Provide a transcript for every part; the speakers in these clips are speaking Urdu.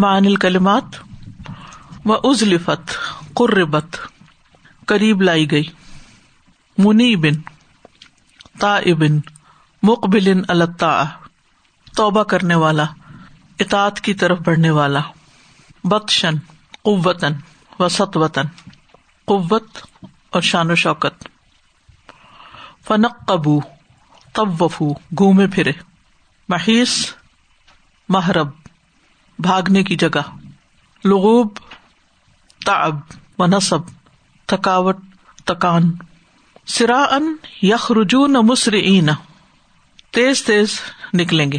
معن الکلمات و ازلفت، قربت، قریب لائی گئی۔ منی بن تا ابن مقبل الطاع توبہ کرنے والا، اطاعت کی طرف بڑھنے والا۔ بتشن قوتن و ست وطن قوت اور شان و شوکت۔ فنق قبو تب وفو گھومے پھرے۔ محیث محرب۔ بھاگنے کی جگہ۔ لغوب تاب و نصب، تھکاوٹ، تکان۔ سرا ان یخرجون مسر تیز تیز نکلیں گے۔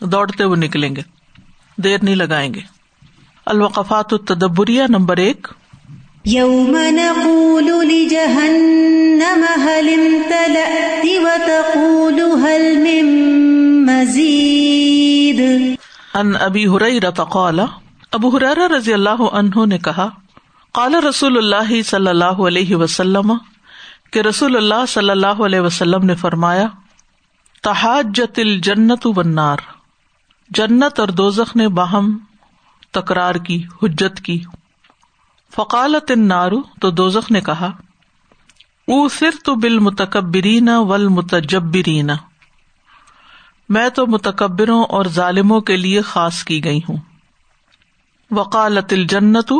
دوڑتے ہوئے نکلیں گے۔ دیر نہیں لگائیں گے۔ الوقفات التدبریہ نمبر ایک۔ یوم نقول لجهنم هل امتلأت وتقول هل من مزید۔ ان ابی ہریرہ قال ابو ہریرہ رضی اللہ عنہ نے کہا، قال رسول اللہ صلی اللہ علیہ وسلم، کہ رسول اللہ صلی اللہ علیہ وسلم نے فرمایا، تحاجت الجنت والنار، جنت اور دوزخ نے باہم تکرار کی، حجت کی۔ فقالت نارو تو دوزخ نے کہا او سر تو بال متکبرین ول متجبرین میں تو متکبروں اور ظالموں کے لیے خاص کی گئی ہوں۔ وقالت الجنت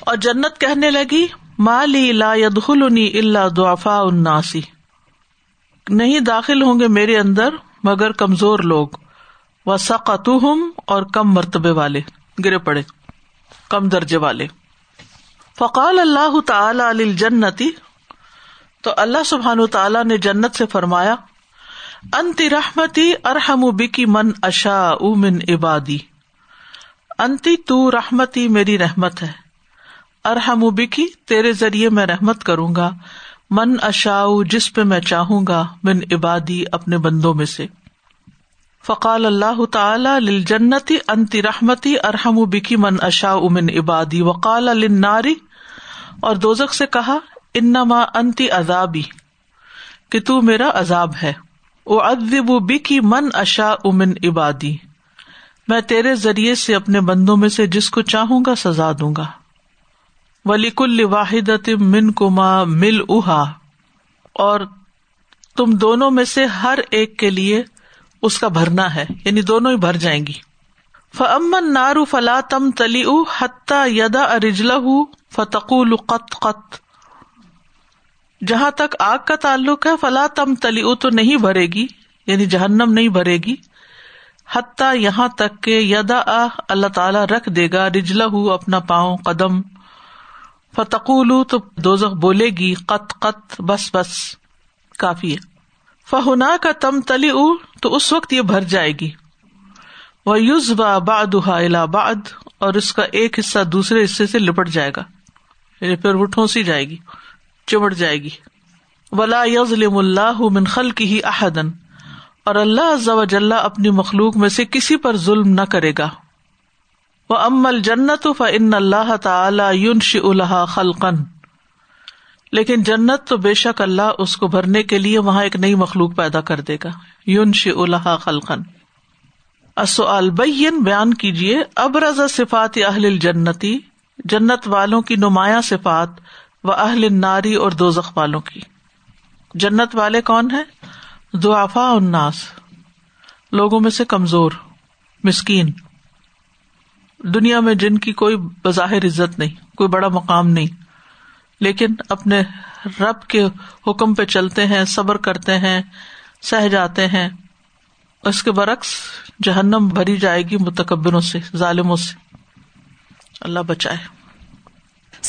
اور جنت کہنے لگی مالی لا يدخلني الا ضعفاء الناس. نہیں داخل ہوں گے میرے اندر، مگر کمزور لوگ۔ و سقتهم اور کم مرتبے والے، گرے پڑے، کم درجے والے۔ فقال اللہ تعالی علی تو اللہ سبحان تعالیٰ نے جنت سے فرمایا انتی رحمتی ارحم بکی من اشا من عبادی۔ انتی تو رحمتی میری رحمت ہے۔ ارحم بکی تیرے ذریعے میں رحمت کروں گا۔ من اشا جس پہ میں چاہوں گا۔ من عبادی، اپنے بندوں میں سے۔ فقال اللہ تعالی جنتی انتی رحمتی ارحم بکی من اشا من عبادی۔ وقال الناری اور دوزک سے کہا، انما انتی عذابی، کہ تو میرا عذاب ہے۔ ادب بکی من اشا امن عبادی۔ میں تیرے ذریعے سے اپنے بندوں میں سے جس کو چاہوں گا سزا دوں گا۔ ولی واحد من کما مل اہا اور تم دونوں میں سے ہر ایک کے لیے اس کا بھرنا ہے یعنی دونوں ہی بھر جائیں گی۔ فمن نارو فلا تم تلی حتہ یدا ارجلا فتقول قط قط جہاں تک آگ کا تعلق ہے، فلا تم تلی تو نہیں بھرے گی یعنی جہنم نہیں بھرے گی۔ حتیٰ یہاں تک کہ یدا اللہ تعالی رکھ دے گا رجلا ہُو اپنا پاؤں قدم۔ فتقول تو دوزخ بولے گی، قط قط، بس بس، کافی ہے۔ فہنا کا تم تلی تو اس وقت یہ بھر جائے گی۔ وہ یوز با باد باد اور اس کا ایک حصہ دوسرے حصے سے لپٹ جائے گا۔ یعنی پھر وہ ٹھونسی جائے گی۔ چمٹ جائے گی۔ ولا یزلم اللہ من خلق ہی احدن اور اللہ عز و جل اپنی مخلوق میں سے کسی پر ظلم نہ کرے گا۔ وہ امل جنت فن اللہ تعالی یونش الحا خلقن لیکن جنت تو بے شک اللہ اس کو بھرنے کے لیے وہاں ایک نئی مخلوق پیدا کر دے گا۔ یونش الحا خلقن البین بیان کیجیے اب رضا صفات اہل الجنتی، جنت والوں کی نمایاں صفات و اہل ناری اور دو زخ والوں کی۔ جنت والے کون ہے دعفا الناس۔ لوگوں میں سے کمزور، مسکین۔ دنیا میں جن کی کوئی بظاہر عزت نہیں، کوئی بڑا مقام نہیں، لیکن اپنے رب کے حکم پہ چلتے ہیں، صبر کرتے ہیں، سہ جاتے ہیں۔ اس کے برعکس جہنم بھری جائے گی متکبروں سے، ظالموں سے۔ اللہ بچائے۔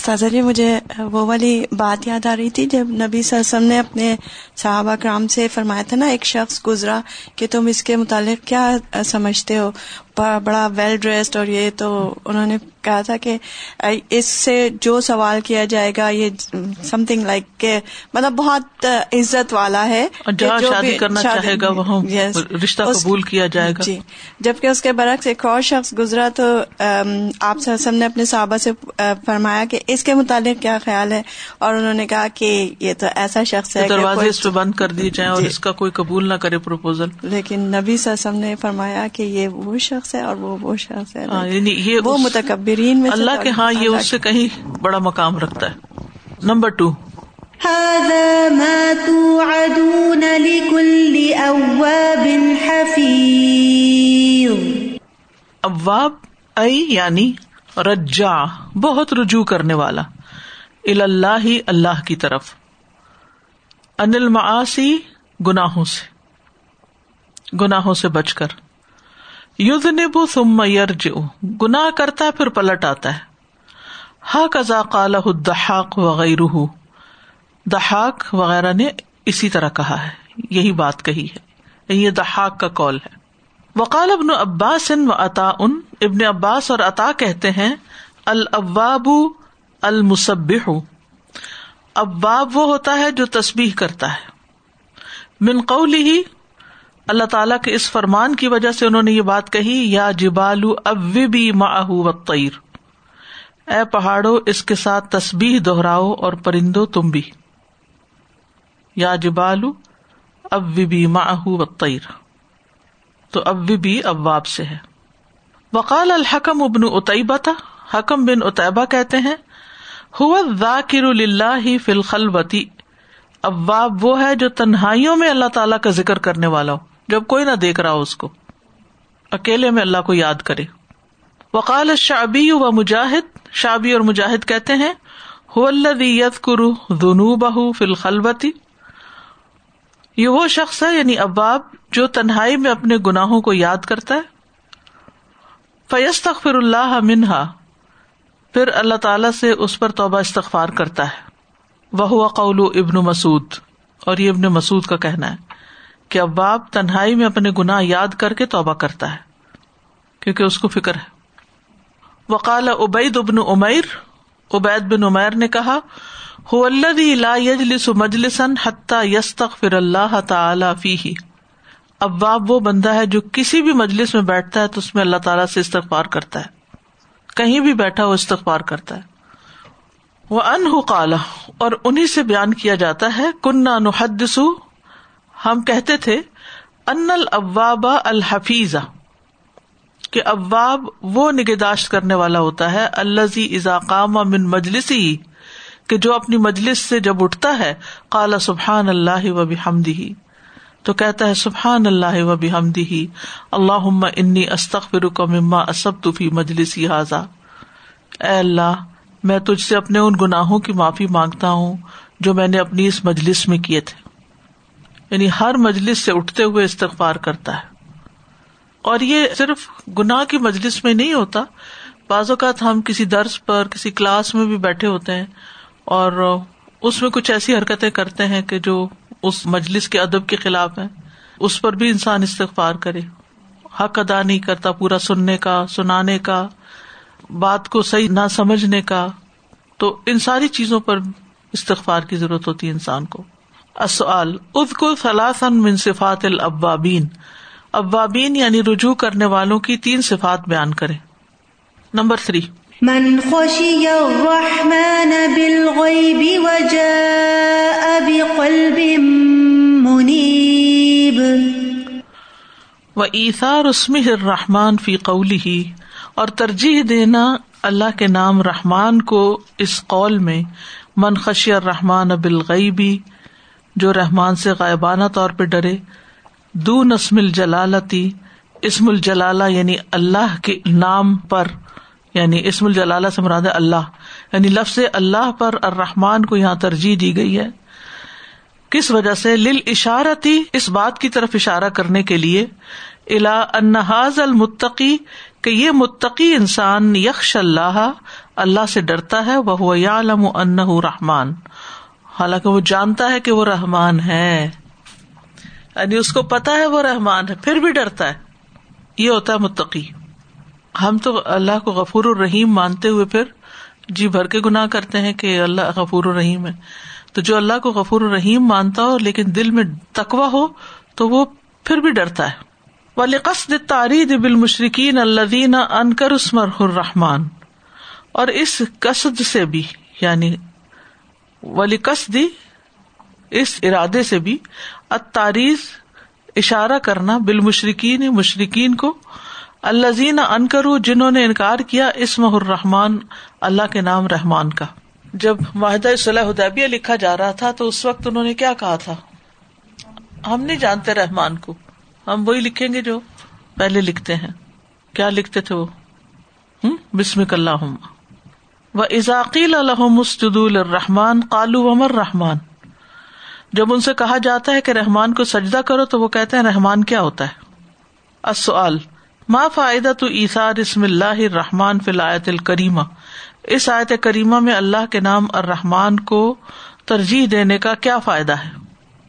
سازا جی مجھے وہ والی بات یاد آ رہی تھی جب نبی وسلم نے اپنے صحابہ کرام سے فرمایا تھا نا، ایک شخص گزرا کہ تم اس کے متعلق کیا سمجھتے ہو؟ بڑا ویل ڈریسڈ اور یہ تو انہوں نے کہا تھا کہ اس سے جو سوال کیا جائے گا یہ سم تھنگ لائک کہ مطلب بہت عزت والا ہے شادی کرنا چاہے گا وہ رشتہ قبول کیا جائے گا۔ جی۔ جبکہ اس کے برعکس ایک اور شخص گزرا تو آپ سب نے اپنے صحابہ سے فرمایا کہ اس کے متعلق کیا خیال ہے؟ اور انہوں نے کہا کہ یہ تو ایسا شخص ہے دروازے اس پہ بند کر دیے جائیں اور جی۔ اس کا کوئی قبول نہ کرے پروپوزل۔ لیکن نبی سسم نے فرمایا کہ یہ وہ شخص شخص ہے اور وہ وہ شخص ہے۔ ہاں، یعنی یہ وہ متکبرین میں اللہ کے ہاں یہ اس سے کہیں بڑا مقام رکھتا ہے۔ نمبر ٹو هذا ما توعدون لكل أواب حفيظ. اواب ائی یعنی رجا بہت رجوع کرنے والا۔ اللہ اللہ کی طرف۔ انل معاسی گناہوں سے۔ گناہوں سے بچ کر۔ یوز نبو ثم یرج گناہ کرتا ہے، پھر پلٹ آتا ہے۔ ہا کزا قال الدحاق وغیرہ دحاق وغیرہ نے اسی طرح کہا ہے، یہی بات کہی ہے۔ یہ دحاق کا کال ہے۔ وقال ابن عباس و عطا ان ابن عباس اور عطا کہتے ہیں الاباب المسبح۔ اباب وہ ہوتا ہے جو تسبیح کرتا ہے۔ من قولی ہی اللہ تعالیٰ کے اس فرمان کی وجہ سے انہوں نے یہ بات کہی، یا جبالو ابی ماہو و طیر اے پہاڑو اس کے ساتھ تسبیح دوہراؤ اور پرندو تم بھی۔ یا جبالو ابی ماہو و تو اب بھی ابواب سے ہے۔ وقال الحکم ابن اتبا تھا حکم بن اتبا کہتے ہیں ذاکر اللہ فی الخلوتی ابواب وہ ہے جو تنہائیوں میں اللہ تعالیٰ کا ذکر کرنے والا ہو۔ جب کوئی نہ دیکھ رہا ہو اس کو۔ اکیلے میں اللہ کو یاد کرے۔ وقال شابی و مجاہد شابی اور مجاہد کہتے ہیں کرو دنو بہ فل یہ وہ شخص ہے یعنی اباب جو تنہائی میں اپنے گناہوں کو یاد کرتا ہے۔ فیس تخر اللہ منہا، پھر اللہ تعالی سے اس پر توبہ استغفار کرتا ہے۔ وہ قول ابن مسعود، اور یہ ابن مسعود کا کہنا ہے۔ کہ اباب تنہائی میں اپنے گناہ یاد کر کے توبہ کرتا ہے، کیونکہ اس کو فکر ہے۔ وقال ابید ابن عمیر، عبید بن عمیر نے کہا لا يجلس مجلسا حتى يستغفر اللہ تعالی فيه اباب وہ بندہ ہے جو کسی بھی مجلس میں بیٹھتا ہے تو اس میں اللہ تعالیٰ سے استغفار کرتا ہے۔ کہیں بھی بیٹھا وہ استغفار کرتا ہے۔ وہ ان کالا اور انہیں سے بیان کیا جاتا ہے کنہ نحدسو ہم کہتے تھے، ان الابا الحفیظ کہ اباب وہ نگہداشت کرنے والا ہوتا ہے اللہ زی اضاقام من مجلسی، کہ جو اپنی مجلس سے جب اٹھتا ہے کالا سبحان اللہ و بحمدہ۔ تو کہتا ہے، سبحان اللہ و بحمدہ اللہ انی استغفرک مما اسبت فی مجلسی حاضا اے اللہ، میں تجھ سے اپنے ان گناہوں کی معافی مانگتا ہوں جو میں نے اپنی اس مجلس میں کیے تھے۔ یعنی ہر مجلس سے اٹھتے ہوئے استغفار کرتا ہے۔ اور یہ صرف گناہ کی مجلس میں نہیں ہوتا، بعض اوقات ہم کسی درس پر، کسی کلاس میں بھی بیٹھے ہوتے ہیں اور اس میں کچھ ایسی حرکتیں کرتے ہیں کہ جو اس مجلس کے ادب کے خلاف ہے اس پر بھی انسان استغفار کرے۔ حق ادا نہیں کرتا پورا سننے کا، سنانے کا، بات کو صحیح نہ سمجھنے کا۔ تو ان ساری چیزوں پر استغفار کی ضرورت ہوتی ہے انسان کو۔ اصل اد کو سلاسن من صفات الابابین ابابین یعنی رجوع کرنے والوں کی تین صفات بیان کرے نمبر تھری۔ من خشي الرحمن بالغيب وجاء بقلب منيب و ایثار اسم الرحمان فی قولی ہی اور ترجیح دینا اللہ کے نام رحمان کو اس قول میں من خشی الرحمان بالغیبی جو رحمان سے غائبانہ طور پہ ڈرے دون اسم الجلالتی، اسم الجلالہ یعنی اللہ کے نام پر یعنی اسم الجلالہ سے مراد اللہ یعنی لفظ اللہ پر الرحمان کو یہاں ترجیح دی گئی ہے۔ کس وجہ سے؟ لل اشارتی اس بات کی طرف اشارہ کرنے کے لیے الا انحاظ المتقی، کہ یہ متقی انسان یکش اللہ اللہ سے ڈرتا ہے وہ یعلم انہ رحمان۔ حالانکہ وہ جانتا ہے کہ وہ رحمان ہے۔ یعنی اس کو پتا ہے وہ رحمان ہے، پھر بھی ڈرتا ہے۔ یہ ہوتا ہے متقی۔ ہم تو اللہ کو غفور الرحیم مانتے ہوئے پھر جی بھر کے گناہ کرتے ہیں کہ اللہ غفور الرحیم ہے۔ تو جو اللہ کو غفور الرحیم مانتا ہو، لیکن دل میں تکوا ہو، تو وہ پھر بھی ڈرتا ہے۔ ولی قصد تارید بال مشرقین اللہ انکر اسمر الرحمان اور اس قصد سے بھی یعنی ولی قصدی اس ارادے سے بھی اتاریز اشارہ کرنا بال مشرقین کو الزین انکرو جنہوں نے انکار کیا اسم الرحمان اللہ کے نام رحمان کا۔ جب معاہدہ صلاح ادیبیہ لکھا جا رہا تھا تو اس وقت انہوں نے کیا کہا تھا؟ ہم نہیں جانتے رحمان کو۔ ہم وہی لکھیں گے جو پہلے لکھتے ہیں۔ کیا لکھتے تھے وہ؟ بسم اللہ و ازاقیل الحمد الرحمان کالو عمر رحمان جب ان سے کہا جاتا ہے کہ رحمان کو سجدہ کرو تو وہ کہتے ہیں رحمان کیا ہوتا ہے؟ ما فائدہ تو عیسار اسم اللہ رحمان فی الآیت الکریمہ؟ اس آیت کریمہ میں اللہ کے نام الرحمان کو ترجیح دینے کا کیا فائدہ ہے؟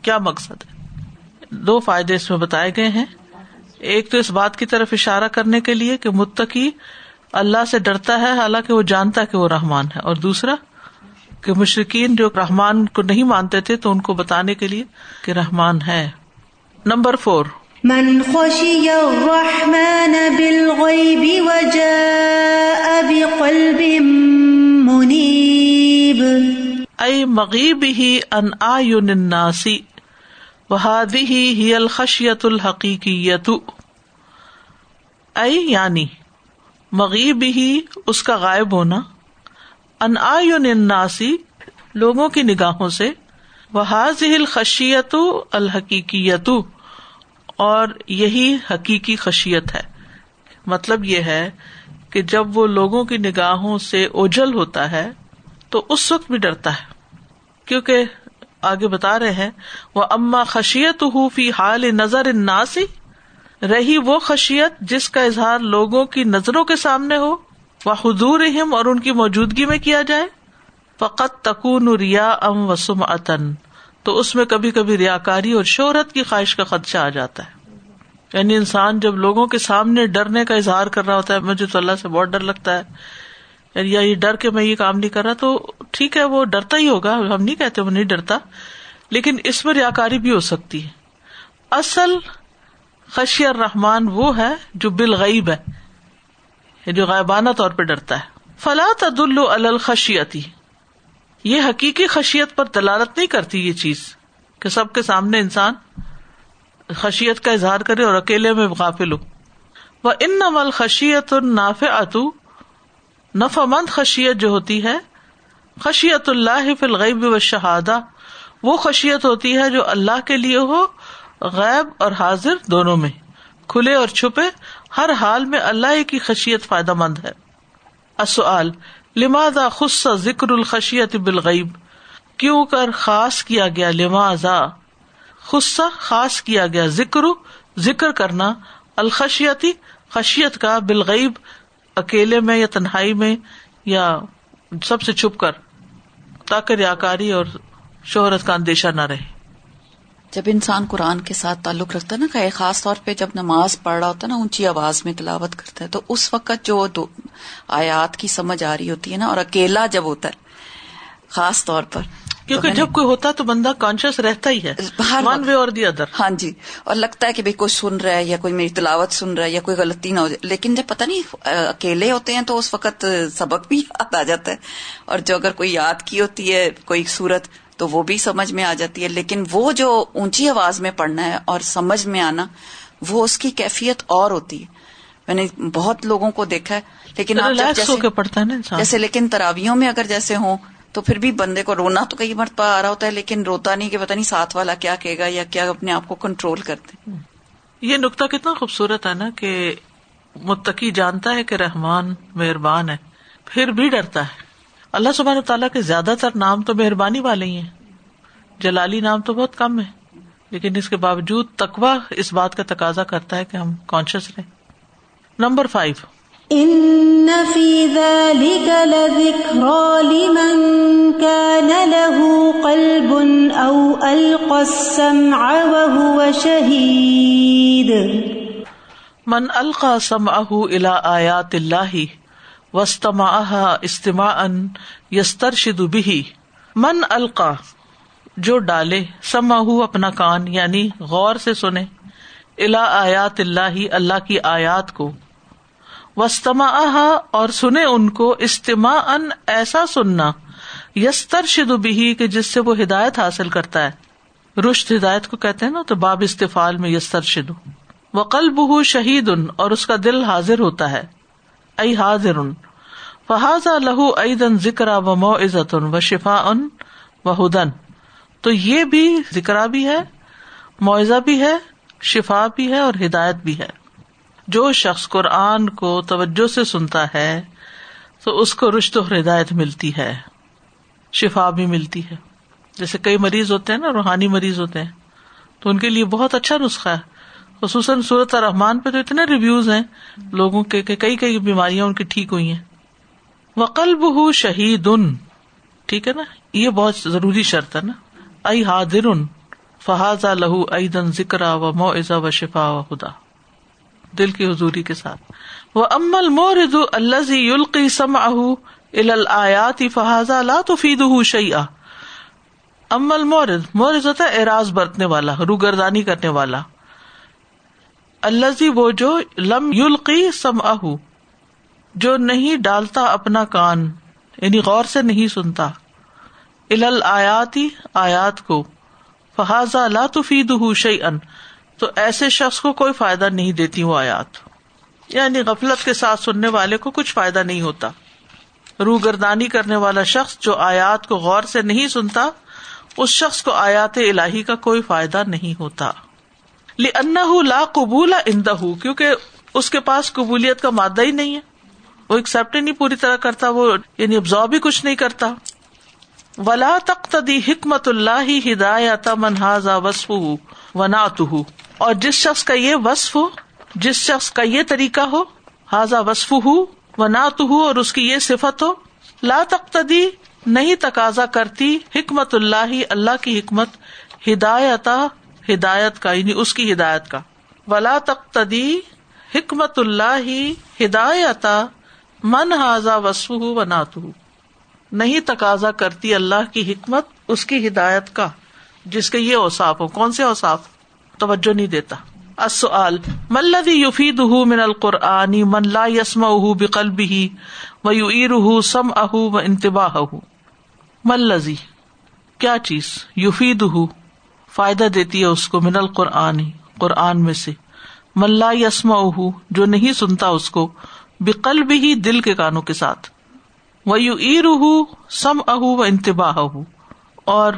کیا مقصد ہے؟ دو فائدے اس میں بتائے گئے ہیں۔ ایک تو اس بات کی طرف اشارہ کرنے کے لیے کہ متقی اللہ سے ڈرتا ہے حالانکہ وہ جانتا ہے کہ وہ رحمان ہے۔ اور دوسرا کہ مشرقین جو رحمان کو نہیں مانتے تھے تو ان کو بتانے کے لیے کہ رحمان ہے۔ Number four. من خشی الرحمن بالغیب وجاء بقلب منیب۔ ای مغیب ہی ان آیون الناس وہادی ہی الخشیت الحقیقیت ای یعنی مغیب ہی اس کا غائب ہونا، ان الناسی لوگوں کی نگاہوں سے وہ حاضل خشیت الحقیقیت، اور یہی حقیقی خشیت ہے۔ مطلب یہ ہے کہ جب وہ لوگوں کی نگاہوں سے اوجل ہوتا ہے، تو اس وقت بھی ڈرتا ہے۔ کیونکہ آگے بتا رہے ہیں وہ اما خشیت ہو فی حال نظر اناسی رہی وہ خشیت جس کا اظہار لوگوں کی نظروں کے سامنے ہو، وہ حضور اور ان کی موجودگی میں کیا جائے؟ فقط تکون ریا ام وسم عطن تو اس میں کبھی کبھی ریا کاری اور شہرت کی خواہش کا خدشہ آ جاتا ہے۔ یعنی انسان جب لوگوں کے سامنے ڈرنے کا اظہار کر رہا ہوتا ہے، مجھے تو اللہ سے بہت ڈر لگتا ہے۔ یعنی یا یہ ڈر کے میں یہ کام نہیں کر رہا تو ٹھیک ہے، وہ ڈرتا ہی ہوگا، ہم نہیں کہتے وہ نہیں ڈرتا، لیکن اس میں ریا کاری بھی ہو سکتی ہے۔ اصل خشی الرحمان وہ ہے جو بالغیب ہے یعنی جو غائبانہ طور پہ ڈرتا ہے۔ فلا تد الخشیتی۔ یہ حقیقی خشیت پر دلالت نہیں کرتی یہ چیز کہ سب کے سامنے انسان خشیت کا اظہار کرے اور اکیلے میں غافل ہو۔ وہ ان نمل خشیت الناف اتو نف مند خشیت جو ہوتی ہے، خشیت اللہ فی الغیب و شہادہ وہ خشیت ہوتی ہے جو اللہ کے لیے ہو غیب اور حاضر دونوں میں۔ کھلے اور چھپے، ہر حال میں اللہ کی خشیت فائدہ مند ہے۔ لماذا خص ذکر الخشیت بالغیب؟ کیوں کر خاص کیا گیا؟ لماذا؟ خصہ خاص کیا گیا؟ ذکر ذکر کرنا۔ الخشیتی خشیت کا بالغیب، اکیلے میں یا تنہائی میں یا سب سے چھپ کر، تاکہ ریاکاری اور شہرت کا اندیشہ نہ رہے۔ جب انسان قرآن کے ساتھ تعلق رکھتا ہے نا کہ خاص طور پہ جب نماز پڑھ رہا ہوتا ہے نا اونچی آواز میں تلاوت کرتا ہے تو اس وقت جو آیات کی سمجھ آ رہی ہوتی ہے نا اور اکیلا جب ہوتا ہے خاص طور پر۔ کیونکہ جب کوئی ہوتا ہے تو بندہ کانشیس رہتا ہی ہے۔ ون وے اور دی ادر ہاں جی۔ اور لگتا ہے کہ بھائی کوئی سن رہا ہے یا کوئی میری تلاوت سن رہا ہے یا کوئی غلطی نہ ہو جائے لیکن جب پتہ نہیں اکیلے ہوتے ہیں تو اس وقت سبق بھی یاد آ جاتا ہے۔ اور جو اگر کوئی یاد کی ہوتی ہے کوئی صورت تو وہ بھی سمجھ میں آ جاتی ہے لیکن وہ جو اونچی آواز میں پڑھنا ہے اور سمجھ میں آنا وہ اس کی کیفیت اور ہوتی ہے۔ میں نے بہت لوگوں کو دیکھا ہے لیکن جیسے لیکن تراویوں میں اگر جیسے ہوں تو پھر بھی بندے کو رونا تو کئی مرتبہ آ رہا ہوتا ہے لیکن روتا نہیں کہ پتا نہیں ساتھ والا کیا کہے گا یا کیا اپنے آپ کو کنٹرول کرتے یہ نقطہ کتنا خوبصورت ہے نا کہ متقی جانتا ہے کہ رحمان مہربان ہے پھر بھی ڈرتا ہے۔ اللہ سبحان تعالیٰ کے زیادہ تر نام تو مہربانی والے ہی ہیں۔ جلالی نام تو بہت کم ہے لیکن اس کے باوجود تقوا اس بات کا تقاضا کرتا ہے کہ ہم کانشیس رہیں۔ نمبر فائیو شہید۔ من القا سم اہ الا آیات اللہ وسطما استما ان یستر شدی من القا جو ڈالے سما ہو اپنا کان یعنی غور سے سنے۔ الا آیات اللہ اللہ کی آیات کو۔ وسطما اور سنے ان کو استما ان ایسا سننا۔ یستر شدو بھی کہ جس سے وہ ہدایت حاصل کرتا ہے۔ رشت ہدایت کو کہتے ہیں نا، تو باب استفال میں یستر شدو وہ قلب ہُ شہید ان اور اس کا دل حاضر ہوتا ہے۔ ائی حاضر. فہذا لہو عیدن ذکر و مو عزت ان و شفا ان و ہدن تو یہ بھی ذکر بھی ہے، معاوضہ بھی ہے شفا بھی ہے اور ہدایت بھی ہے۔ جو شخص قرآن کو توجہ سے سنتا ہے، تو اس کو رشت و ہدایت ملتی ہے شفا بھی ملتی ہے۔ جیسے کئی مریض ہوتے ہیں نا، روحانی مریض ہوتے ہیں، تو ان کے لیے بہت اچھا نسخہ ہے۔ خصوصاً صورت رحمان پہ تو اتنے ریویوز ہیں لوگوں کے کہ کئی کئی بیماریاں ان کی ٹھیک ہوئی ہیں۔ وقلب ہُ شہید ان ٹھیک ہے نا؟ یہ بہت ضروری شرط ہے نا۔ ائی حاضر ان فہذا لہو ایدن ذکر و مو ازا و شفا و خدا دل کی حضوری کے ساتھ۔ وہ امل مورد الزی یلقی سم اہ آیات فہذا لا تو فید شعی امل مورد مورد ہوتا ہے اعراض برتنے والا، روگردانی کرنے والا۔ الزی وہ جو لم یلقی سم جو نہیں ڈالتا اپنا کان یعنی غور سے نہیں سنتا ال آیاتی، آیات کو، فہذا لا تفید شعی ان تو ایسے شخص کو کوئی فائدہ نہیں دیتی وہ آیات۔ یعنی غفلت کے ساتھ سننے والے کو کچھ فائدہ نہیں ہوتا۔ رو گردانی کرنے والا شخص جو آیات کو غور سے نہیں سنتا، اس شخص کو آیات الہی کا کوئی فائدہ نہیں ہوتا۔ لا قبول اندہ کیونکہ اس کے پاس قبولیت کا مادہ ہی نہیں ہے۔ وہ ایکسپٹ ہی نہیں پوری طرح کرتا، وہ یعنی ابزارو بھی کچھ نہیں کرتا۔ ولا تختی حکمت اللہ ہدایت منہذا وصف ونا اور جس شخص کا یہ وصف ہو، جس شخص کا یہ طریقہ ہو حاضا وصف ہو و نا اور اس کی یہ صفت ہو، لا تختی نہیں تقاضا کرتی حکمت اللہ اللہ کی حکمت ہدایت ہدایت کا یعنی اس کی ہدایت کا۔ ولا تختی حکمت اللہ ہدایت من حاضا وصف و نات نہیں تقاضا کرتی اللہ کی حکمت اس کی ہدایت کا، جس کے یہ اوساف ہو کون سے اوساف توجہ نہیں دیتا۔ ملدی یفید من القرآنی من لا یسم اہ بکل بھی و یو ار سم اہ و انتباہ ملزی کیا چیز؟ یفید فائدہ دیتی ہے اس کو من القرآنی قرآن میں سے۔ ملا یسم اہ جو نہیں سنتا اس کو بکل بھی دل کے کانوں کے ساتھ۔ وہ یو ای روح سم اہ و انتباہ اور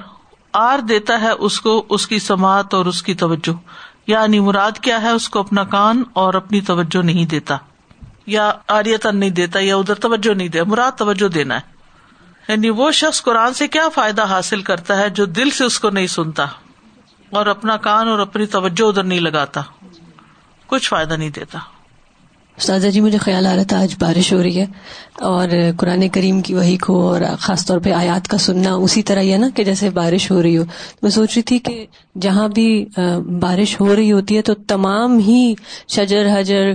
آر دیتا ہے اس کو، اس کی سماعت اور اس کی توجہ۔ یعنی مراد کیا ہے؟ اس کو اپنا کان اور اپنی توجہ نہیں دیتا۔ یا آریتن نہیں دیتا، یا ادھر توجہ نہیں دے، مراد توجہ دینا ہے۔ یعنی وہ شخص قرآن سے کیا فائدہ حاصل کرتا ہے جو دل سے اس کو نہیں سنتا؟ اور اپنا کان اور اپنی توجہ ادھر نہیں لگاتا۔ کچھ فائدہ نہیں دیتا۔ استاذہ جی مجھے خیال آ رہا تھا آج بارش ہو رہی ہے اور قرآن کریم کی وہی کو اور خاص طور پہ آیات کا سننا، اسی طرح ہی ہے نا کہ جیسے بارش ہو رہی ہو۔ میں سوچ رہی تھی کہ جہاں بھی بارش ہو رہی ہوتی ہے تو تمام ہی شجر، حجر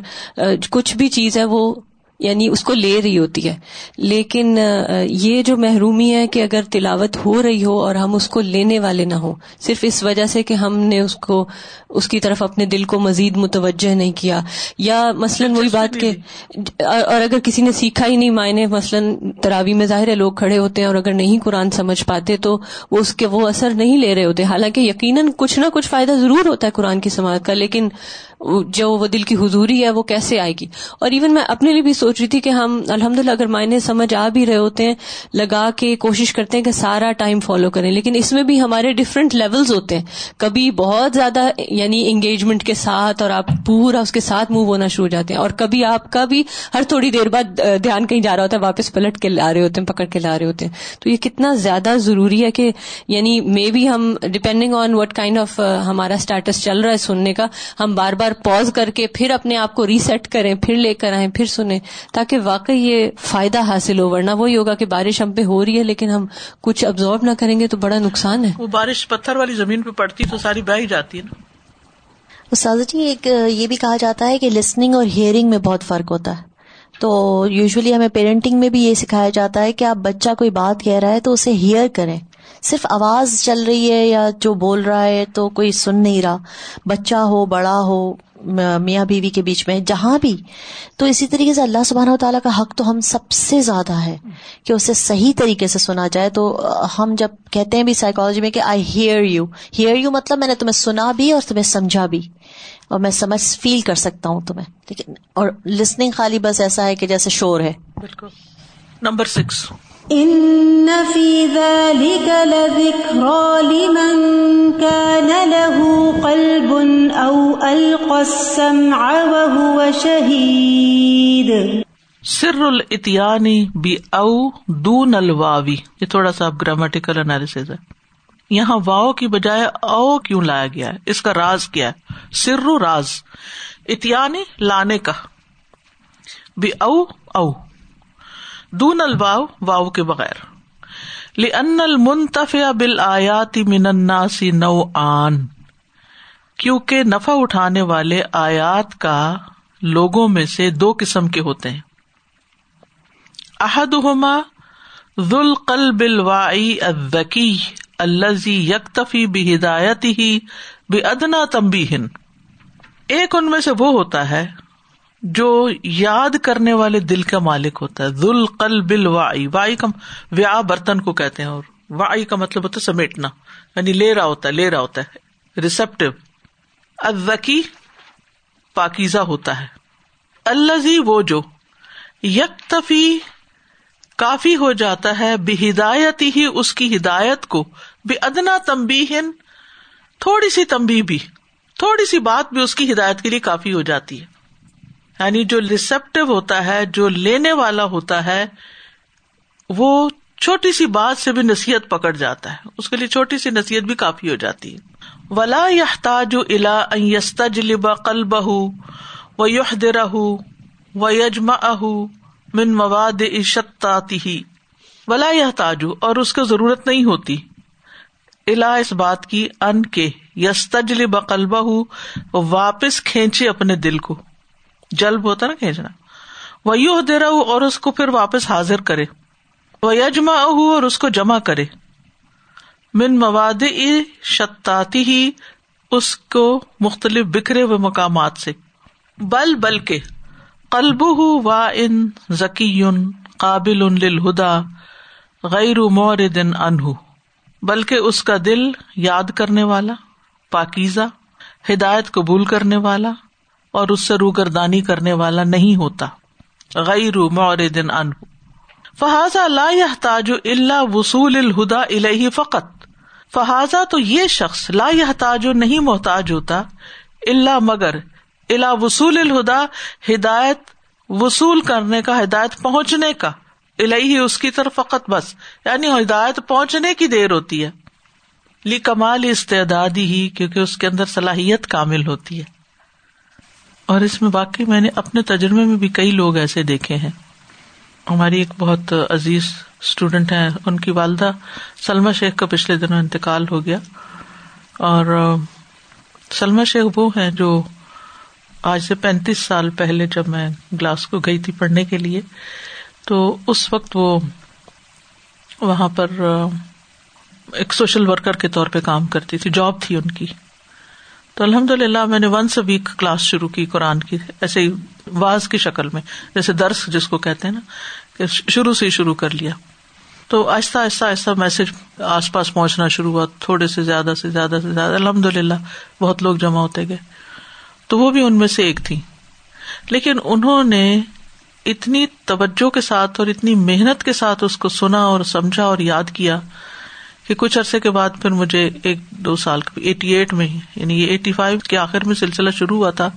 کچھ بھی چیز ہے وہ یعنی اس کو لے رہی ہوتی ہے۔ لیکن یہ جو محرومی ہے کہ اگر تلاوت ہو رہی ہو اور ہم اس کو لینے والے نہ ہوں، صرف اس وجہ سے کہ ہم نے اس کو، اس کی طرف اپنے دل کو مزید متوجہ نہیں کیا۔ یا مثلاً وہی بات کہ، اور اگر کسی نے سیکھا ہی نہیں معنی، مثلاً تراوی میں ظاہر ہے لوگ کھڑے ہوتے ہیں اور اگر نہیں قرآن سمجھ پاتے تو وہ اس کے، وہ اثر نہیں لے رہے ہوتے۔ حالانکہ یقیناً کچھ نہ کچھ فائدہ ضرور ہوتا ہے قرآن کی سماعت کا، لیکن جو وہ دل کی حضوری ہے وہ کیسے آئے گی؟ اور ایون میں اپنے لیے بھی سوچ رہی تھی کہ ہم الحمد للہ اگر معنی سمجھ آ بھی رہے ہوتے ہیں، لگا کے کوشش کرتے ہیں کہ سارا ٹائم فالو کریں، لیکن اس میں بھی ہمارے ڈفرینٹ لیولز ہوتے ہیں۔ کبھی بہت زیادہ یعنی انگیجمنٹ کے ساتھ اور آپ پورا اس کے ساتھ موو ہونا شروع ہو جاتے ہیں۔ اور کبھی آپ کا بھی ہر تھوڑی دیر بعد دھیان کہیں جا رہا ہوتا ہے، واپس پلٹ کے لا رہے ہوتے ہیں، پکڑ کے لا رہے ہوتے ہیں۔ تو یہ کتنا زیادہ ضروری ہے کہ یعنی مے بی ہم depending on what kind of ہمارا اسٹیٹس چل رہا ہے سننے کا، ہم بار بار پوز کر کے پھر اپنے آپ کو ریسیٹ کریں پھر لے کر آئیں پھر سنیں تاکہ واقعی یہ فائدہ حاصل ہو ورنہ وہی ہوگا کہ بارش ہم پہ ہو رہی ہے لیکن ہم کچھ ابزارو نہ کریں گے تو بڑا نقصان ہے۔ وہ بارش پتھر والی زمین پہ پڑتی تو ساری بہ ہی جاتی ہے نا۔ استاذ جی ایک یہ بھی کہا جاتا ہے کہ لسننگ اور ہیئرنگ میں بہت فرق ہوتا ہے۔ تو یوزلی ہمیں پیرنٹنگ میں بھی یہ سکھایا جاتا ہے کہ آپ بچہ کوئی بات کہہ رہا ہے تو اسے ہیئر کریں۔ صرف آواز چل رہی ہے یا جو بول رہا ہے تو کوئی سن نہیں رہا۔ بچہ ہو، بڑا ہو میاں بیوی کے بیچ میں، جہاں بھی۔ تو اسی طریقے سے اللہ سبحانہ و تعالیٰ کا حق تو ہم سب سے زیادہ ہے کہ اسے صحیح طریقے سے سنا جائے۔ تو ہم جب کہتے ہیں بھی سائیکالوجی میں کہ I hear you hear you مطلب میں نے تمہیں سنا بھی اور تمہیں سمجھا بھی۔ اور میں سمجھ فیل کر سکتا ہوں تمہیں۔ ٹھیک ہے اور لسننگ خالی بس ایسا ہے کہ جیسے شور ہے۔ بالکل۔ نمبر سکس إن في ذلك لذكرى لمن كان له قلب أو ألقى السمع وهو شهيد سر الاتیانی بی او دون الواوی یہ تھوڑا سا گرامیٹیکل انالیس ہے۔ یہاں واؤ کی بجائے او کیوں لایا گیا ہے؟ اس کا راز کیا ہے؟ سر راز۔ اتیانی لانے کا۔ بی او او۔ دون الواو، واو کے بغیر۔ لن المنتفع بل آیاتی من الناسی نو آن کیونکہ نفع اٹھانے والے آیات کا لوگوں میں سے دو قسم کے ہوتے ہیں۔ احدہما ذو القلب الواعی الذکی الذی یکتفی بہدایت ہی بے ادنا تمبیہن ایک ان میں سے وہ ہوتا ہے جو یاد کرنے والے دل کا مالک ہوتا ہے۔ ذل قلب الواعی۔ وائی کا ویا برتن کو کہتے ہیں اور وائی کا مطلب ہوتا ہے سمیٹنا۔ یعنی لے رہا ہوتا ہے، لے رہا ہوتا ہے۔ ریسپٹیو الذکی پاکیزہ ہوتا ہے۔ الزی وہ جو یکتفی کافی ہو جاتا ہے بے ہدایت ہی اس کی ہدایت کو۔ بے ادنا تمبی تھوڑی سی تمبی بھی۔ تھوڑی سی بات بھی اس کی ہدایت کے لیے کافی ہو جاتی ہے۔ یعنی جو ریسپٹیو ہوتا ہے، جو لینے والا ہوتا ہے، وہ چھوٹی سی بات سے بھی نصیحت پکڑ جاتا ہے۔ اس کے لیے چھوٹی سی نصیحت بھی کافی ہو جاتی ہے۔ ولا یحتاج الا یستجلب قلبہ و یحدرہ و من مواد اشتاتی ولا یحتاج اور اس کو ضرورت نہیں ہوتی۔ الا اس بات کی ان کے یستجلب قلبہ واپس کھینچے اپنے دل کو۔ جلب ہوتا نا کھینچنا وہ یو دے رہا اور اس کو پھر واپس حاضر کرے۔ وہ یجما اور اس کو جمع کرے۔ من مواد شتاتی ہی اس کو مختلف بکھرے ہوئے مقامات سے۔ بل بل کے قلب وا ان ذکی قابل ان للہدا غیر مور دن انہ بلکہ اس کا دل یاد کرنے والا، پاکیزہ، ہدایت قبول کرنے والا اور اس سے روگردانی کرنے والا نہیں ہوتا۔ غیر دن ان فہذا لا تاج اللہ وصول الہدا الہ فقط۔ فہذا تو یہ شخص لا تاج نہیں محتاج ہوتا اللہ مگر الا وصول الہدا ہدایت، وصول کرنے کا، ہدایت پہنچنے کا۔ الہی اس کی طرف فقط بس یعنی ہدایت پہنچنے کی دیر ہوتی ہے۔ لی کمال استعدادی ہی، کیونکہ اس کے اندر صلاحیت کامل ہوتی ہے۔ اور اس میں باقی میں نے اپنے تجربے میں بھی کئی لوگ ایسے دیکھے ہیں۔ ہماری ایک بہت عزیز اسٹوڈینٹ ہے ان کی والدہ سلما شیخ کا پچھلے دنوں انتقال ہو گیا۔ اور سلما شیخ وہ ہیں جو آج سے پینتیس سال پہلے جب میں گلاس کو گئی تھی پڑھنے کے لیے۔ تو اس وقت وہ وہاں پر ایک سوشل ورکر کے طور پہ کام کرتی تھی، جاب تھی ان کی۔ تو الحمد للہ میں نے ونس اے ویک کلاس شروع کی قرآن کی، ایسے ہی واز کی شکل میں، جیسے درس جس کو کہتے ہیں نا، کہ شروع سے ہی شروع کر لیا۔ تو آہستہ آہستہ آہستہ میسج آس پاس پہنچنا شروع ہوا، تھوڑے سے زیادہ سے زیادہ سے زیادہ۔ الحمد للہ بہت لوگ جمع ہوتے گئے۔ تو وہ بھی ان میں سے ایک تھی۔ لیکن انہوں نے اتنی توجہ کے ساتھ اور اتنی محنت کے ساتھ اس کو سنا اور سمجھا اور یاد کیا کہ کچھ عرصے کے بعد پھر مجھے ایک دو سال ایٹی ایٹ میں یعنی یہ ایٹی فائیو کے آخر میں سلسلہ شروع ہوا تھا۔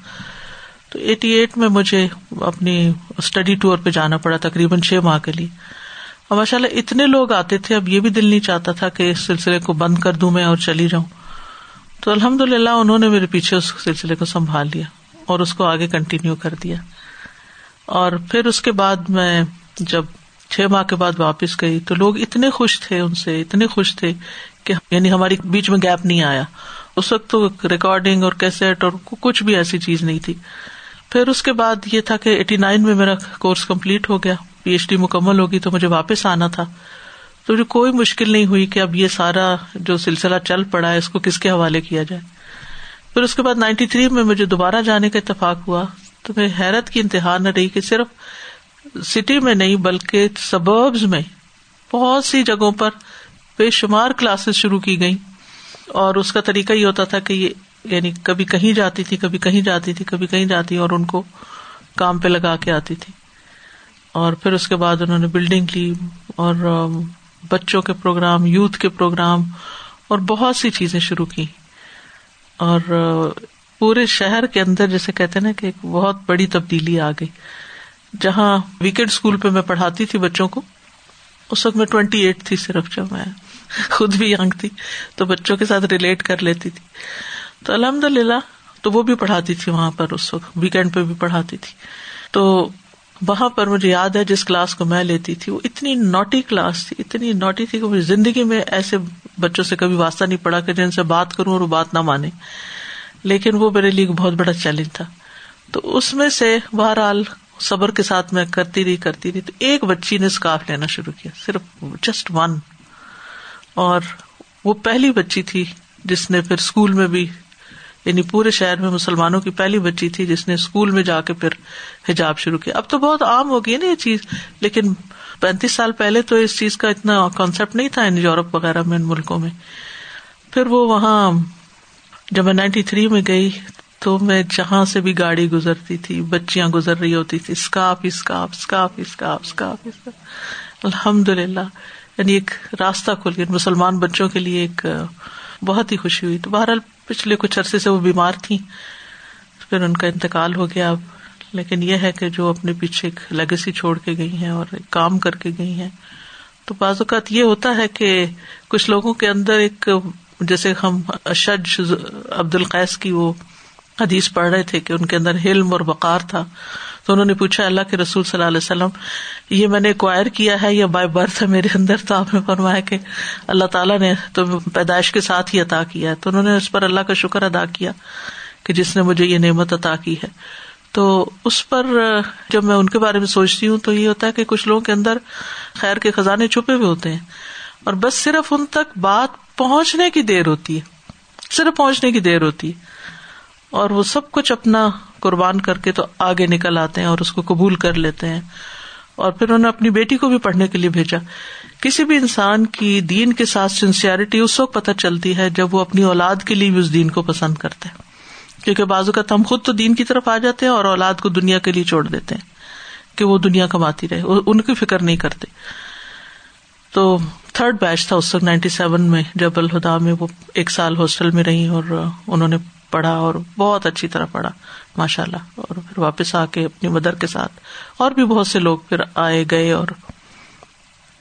تو ایٹی ایٹ میں مجھے اپنی اسٹڈی ٹور پہ جانا پڑا تقریباً چھ ماہ کے لیے۔ اور ماشاء اللہ اتنے لوگ آتے تھے، اب یہ بھی دل نہیں چاہتا تھا کہ اس سلسلے کو بند کر دوں میں اور چلی جاؤں۔ تو الحمد للہ انہوں نے میرے پیچھے اس سلسلے کو سنبھال لیا اور اس کو آگے کنٹینیو کر دیا۔ اور پھر اس کے بعد میں جب چھ ماہ کے بعد واپس گئی تو لوگ اتنے خوش تھے ان سے، اتنے خوش تھے کہ یعنی ہماری بیچ میں گیپ نہیں آیا۔ اس وقت تو ریکارڈنگ اور کیسٹ اور کچھ بھی ایسی چیز نہیں تھی۔ پھر اس کے بعد یہ تھا کہ ایٹی نائن میں میرا کورس کمپلیٹ ہو گیا پی ایچ ڈی مکمل ہوگی تو مجھے واپس آنا تھا۔ تو مجھے کوئی مشکل نہیں ہوئی کہ اب یہ سارا جو سلسلہ چل پڑا ہے، اس کو کس کے حوالے کیا جائے۔ پھر اس کے بعد نائنٹی تھری میں مجھے دوبارہ جانے کا اتفاق ہوا۔ تو میں حیرت کی انتہا نہ رہی کہ صرف سٹی میں نہیں بلکہ سبربز میں بہت سی جگہوں پر بے شمار کلاسز شروع کی گئی اور اس کا طریقہ یہ ہوتا تھا کہ یہ یعنی کبھی کہیں جاتی تھی، کبھی کہیں جاتی تھی، کبھی کہیں جاتی اور ان کو کام پہ لگا کے آتی تھی۔ اور پھر اس کے بعد انہوں نے بلڈنگ لی اور بچوں کے پروگرام یوتھ کے پروگرام اور بہت سی چیزیں شروع کی۔ اور پورے شہر کے اندر جیسے کہتے نا کہ ایک بہت بڑی تبدیلی آ گئی۔ جہاں ویکینڈ اسکول پہ میں پڑھاتی تھی بچوں کو، اس وقت میں ٹوینٹی ایٹ تھی صرف جب میں خود بھی ینگ تھی، تو بچوں کے ساتھ ریلیٹ کر لیتی تھی۔ تو الحمد للہ تو وہ بھی پڑھاتی تھی وہاں پر، اس وقت ویکینڈ پہ بھی پڑھاتی تھی۔ تو وہاں پر مجھے یاد ہے، جس کلاس کو میں لیتی تھی، وہ اتنی نوٹی کلاس تھی، اتنی نوٹی تھی کہ مجھے زندگی میں ایسے بچوں سے کبھی واسطہ نہیں پڑا کہ جن سے بات کروں اور وہ بات نہ مانے۔ لیکن وہ میرے لیے بہت بڑا چیلنج تھا۔ تو اس میں سے بہرحال صبر کے ساتھ میں کرتی رہی کرتی رہی، تو ایک بچی نے اسکارف لینا شروع کیا، صرف جسٹ ون اور وہ پہلی بچی تھی جس نے پھر اسکول میں بھی یعنی پورے شہر میں مسلمانوں کی پہلی بچی تھی جس نے اسکول میں جا کے پھر حجاب شروع کیا۔ اب تو بہت عام ہو گئی نا یہ چیز، لیکن پینتیس سال پہلے تو اس چیز کا اتنا کانسیپٹ نہیں تھا یورپ وغیرہ میں، ان ملکوں میں۔ پھر وہ وہاں، جب میں نائنٹی تھری میں گئی تو میں جہاں سے بھی گاڑی گزرتی تھی، بچیاں گزر رہی ہوتی تھی اسکاف اسکاف اسکاف اسکاف اسکاف الحمد للہ یعنی ایک راستہ کھل گیا۔ مسلمان بچوں کے لیے ایک، بہت ہی خوشی ہوئی۔ تو بہرحال پچھلے کچھ عرصے سے وہ بیمار تھی پھر ان کا انتقال ہو گیا اب۔ لیکن یہ ہے کہ جو اپنے پیچھے ایک لیگسی چھوڑ کے گئی ہیں اور کام کر کے گئی ہیں۔ تو بعض اوقات یہ ہوتا ہے کہ کچھ لوگوں کے اندر ایک، جیسے ہم اشج عبد القیس کی وہ حدیث پڑھ رہے تھے کہ ان کے اندر حلم اور بقار تھا۔ تو انہوں نے پوچھا، اللہ کے رسول صلی اللہ علیہ وسلم، یہ میں نے ایکوائر کیا ہے یا بائی برتھ ہے میرے اندر؟ تو آپ نے فرمایا کہ اللہ تعالیٰ نے تو پیدائش کے ساتھ ہی عطا کیا ہے۔ تو انہوں نے اس پر اللہ کا شکر ادا کیا کہ جس نے مجھے یہ نعمت عطا کی ہے۔ تو اس پر جب میں ان کے بارے میں سوچتی ہوں تو یہ ہوتا ہے کہ کچھ لوگوں کے اندر خیر کے خزانے چھپے ہوئے ہوتے ہیں۔ اور بس صرف ان تک بات پہنچنے کی دیر ہوتی ہے۔ صرف پہنچنے کی دیر ہوتی ہے۔ اور وہ سب کچھ اپنا قربان کر کے تو آگے نکل آتے ہیں اور اس کو قبول کر لیتے ہیں اور پھر انہوں نے اپنی بیٹی کو بھی پڑھنے کے لیے بھیجا۔ کسی بھی انسان کی دین کے ساتھ سنسیئرٹی اس وقت پتہ چلتی ہے جب وہ اپنی اولاد کے لیے بھی اس دین کو پسند کرتے ہیں۔ کیونکہ بازو کا ہم خود تو دین کی طرف آ جاتے ہیں اور اولاد کو دنیا کے لیے چھوڑ دیتے ہیں کہ وہ دنیا کماتی رہے ان کی فکر نہیں کرتے۔ تو تھرڈ بیچ تھا اس وقت، نائنٹی سیون میں جب الہدا میں وہ ایک سال ہاسٹل میں رہی اور انہوں نے پڑھا اور بہت اچھی طرح پڑھا ماشاء اللہ اور پھر واپس آ کے اپنی مدر کے ساتھ، اور بھی بہت سے لوگ پھر آئے گئے اور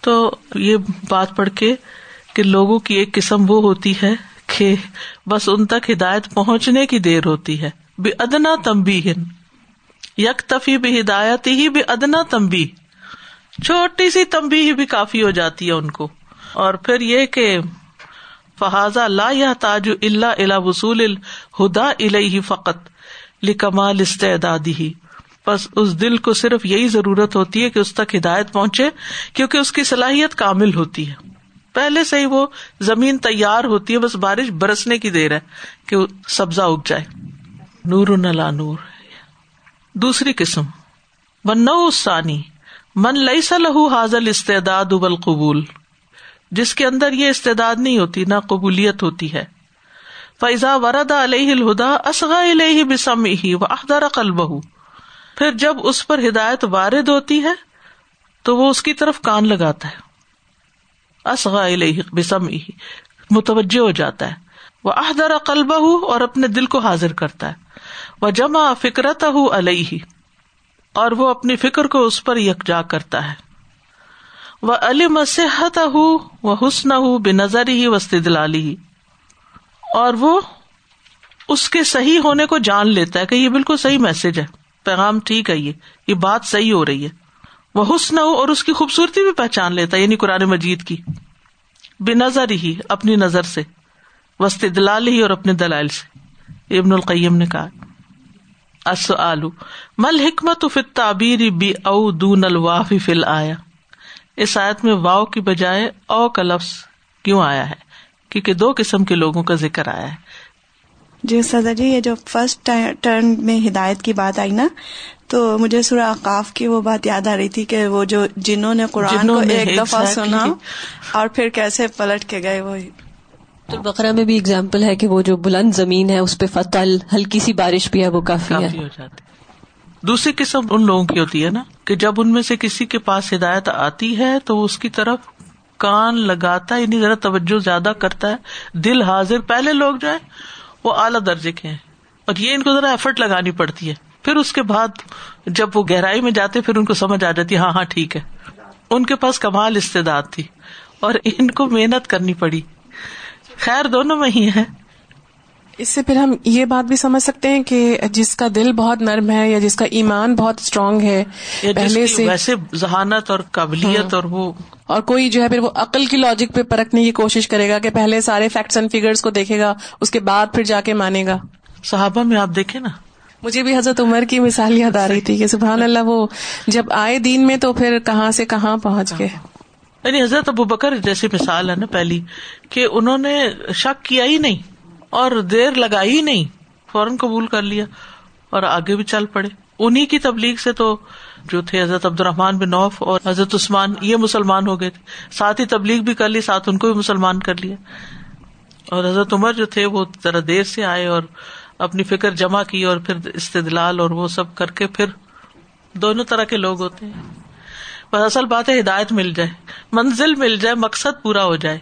تو یہ بات پڑھ کے کہ لوگوں کی ایک قسم وہ ہوتی ہے کہ بس ان تک ہدایت پہنچنے کی دیر ہوتی ہے۔ بے ادنا تمبی ہن یک تفی بے ہدایت ہی بے ادنا تمبی چھوٹی سی تمبی ہی بھی کافی ہو جاتی ہے ان کو۔ اور پھر یہ کہ فہذا لا یا تاج اللہ الا وصول الہدا الہ فقط لکمال استعدادی ہی بس اس دل کو صرف یہی ضرورت ہوتی ہے کہ اس تک ہدایت پہنچے، کیونکہ اس کی صلاحیت کامل ہوتی ہے۔ پہلے سے ہی وہ زمین تیار ہوتی ہے، بس بارش برسنے کی دیر ہے کہ سبزہ اگ جائے۔ نور نلا نور۔ دوسری قسم۔ ون ثانی من لئی لہو حاضل استعداد ابل قبول جس کے اندر یہ استعداد نہیں ہوتی، نہ قبولیت ہوتی ہے۔ فیضا ورد علیہ الہدا اصغا علیہ بسم ہی و احدار قلب پھر جب اس پر ہدایت وارد ہوتی ہے، تو وہ اس کی طرف کان لگاتا ہے۔ اصغا علیہ بسم ہی متوجہ ہو جاتا ہے۔ وہ احدار قلب اور اپنے دل کو حاضر کرتا ہے۔ وہ جمع فکرت علیہ اور وہ اپنی فکر کو اس پر یکجا کرتا ہے۔ وہ علی مسحت ہُو وہ حسن ہُو بے نظر ہی وسط دلالی اور وہ اس کے صحیح ہونے کو جان لیتا ہے کہ یہ بالکل صحیح میسج ہے۔ پیغام ٹھیک ہے یہ یہ بات صحیح ہو رہی ہے۔ وہ حسن ہو اور اس کی خوبصورتی بھی پہچان لیتا ہے یعنی قرآن مجید کی۔ بے نظر ہی اپنی نظر سے۔ وسط دلال ہی اور اپنے دلائل سے۔ ابن القیم نے کہا آلو مل حکمت فت تعبیر بی او دون الواف فل آیا اس آیت میں واؤ کی بجائے او کا لفظ کیوں آیا ہے؟ کیونکہ دو قسم کے لوگوں کا ذکر آیا ہے۔ جی سزا جی یہ جو فرسٹ ٹرن میں ہدایت کی بات آئی نا تو مجھے سورہ اقاف کی وہ بات یاد آ رہی تھی کہ وہ جو جنہوں نے قرآن کو ایک دفعہ سنا اور پھر کیسے پلٹ کے گئے وہ بقرہ میں بھی اگزامپل ہے کہ وہ جو بلند زمین ہے اس پہ فتل ہلکی سی بارش بھی ہے وہ کافی ہے۔ کافی ہو جاتی۔ دوسری قسم ان لوگوں کی ہوتی ہے نا کہ جب ان میں سے کسی کے پاس ہدایت آتی ہے تو وہ اس کی طرف کان لگاتا ہے یعنی ذرا توجہ زیادہ کرتا ہے۔ دل حاضر، پہلے لوگ جو ہے وہ اعلیٰ درجے کے ہیں۔ اور یہ ان کو ذرا ایفرٹ لگانی پڑتی ہے۔ پھر اس کے بعد جب وہ گہرائی میں جاتے، پھر ان کو سمجھ آ جاتی ہاں ہاں ٹھیک ہے۔ ان کے پاس کمال استعداد تھی اور ان کو محنت کرنی پڑی۔ خیر، دونوں میں ہی ہے اس سے پھر ہم یہ بات بھی سمجھ سکتے ہیں کہ جس کا دل بہت نرم ہے یا جس کا ایمان بہت اسٹرانگ ہے پہلے سے ویسے ذہانت اور قابلیت اور وہ اور کوئی جو ہے پھر وہ عقل کی لاجک پہ پرکھنے کی کوشش کرے گا کہ پہلے سارے فیکٹس اینڈ فیگرس کو دیکھے گا اس کے بعد پھر جا کے مانے گا۔ صحابہ میں آپ دیکھیں نا؟ مجھے بھی حضرت عمر کی مثال یاد آ رہی تھی کہ سبحان اللہ وہ جب آئے دین میں تو پھر کہاں سے کہاں پہنچ گئے۔ یعنی حضرت ابو بکر جیسی مثال ہے نا پہلی کہ انہوں نے شک کیا ہی نہیں۔ اور دیر لگائی ہی نہیں، فوراً قبول کر لیا اور آگے بھی چل پڑے۔ انہیں کی تبلیغ سے تو جو تھے حضرت عبد الرحمان بن نوف اور حضرت عثمان، یہ مسلمان ہو گئے تھے۔ ساتھ ہی تبلیغ بھی کر لی، ساتھ ان کو بھی مسلمان کر لیا۔ اور حضرت عمر جو تھے، وہ ذرا دیر سے آئے اور اپنی فکر جمع کی اور پھر استدلال اور وہ سب کر کے پھر دونوں طرح کے لوگ ہوتے ہیں۔ بس اصل بات ہے، ہدایت مل جائے، منزل مل جائے، مقصد پورا ہو جائے۔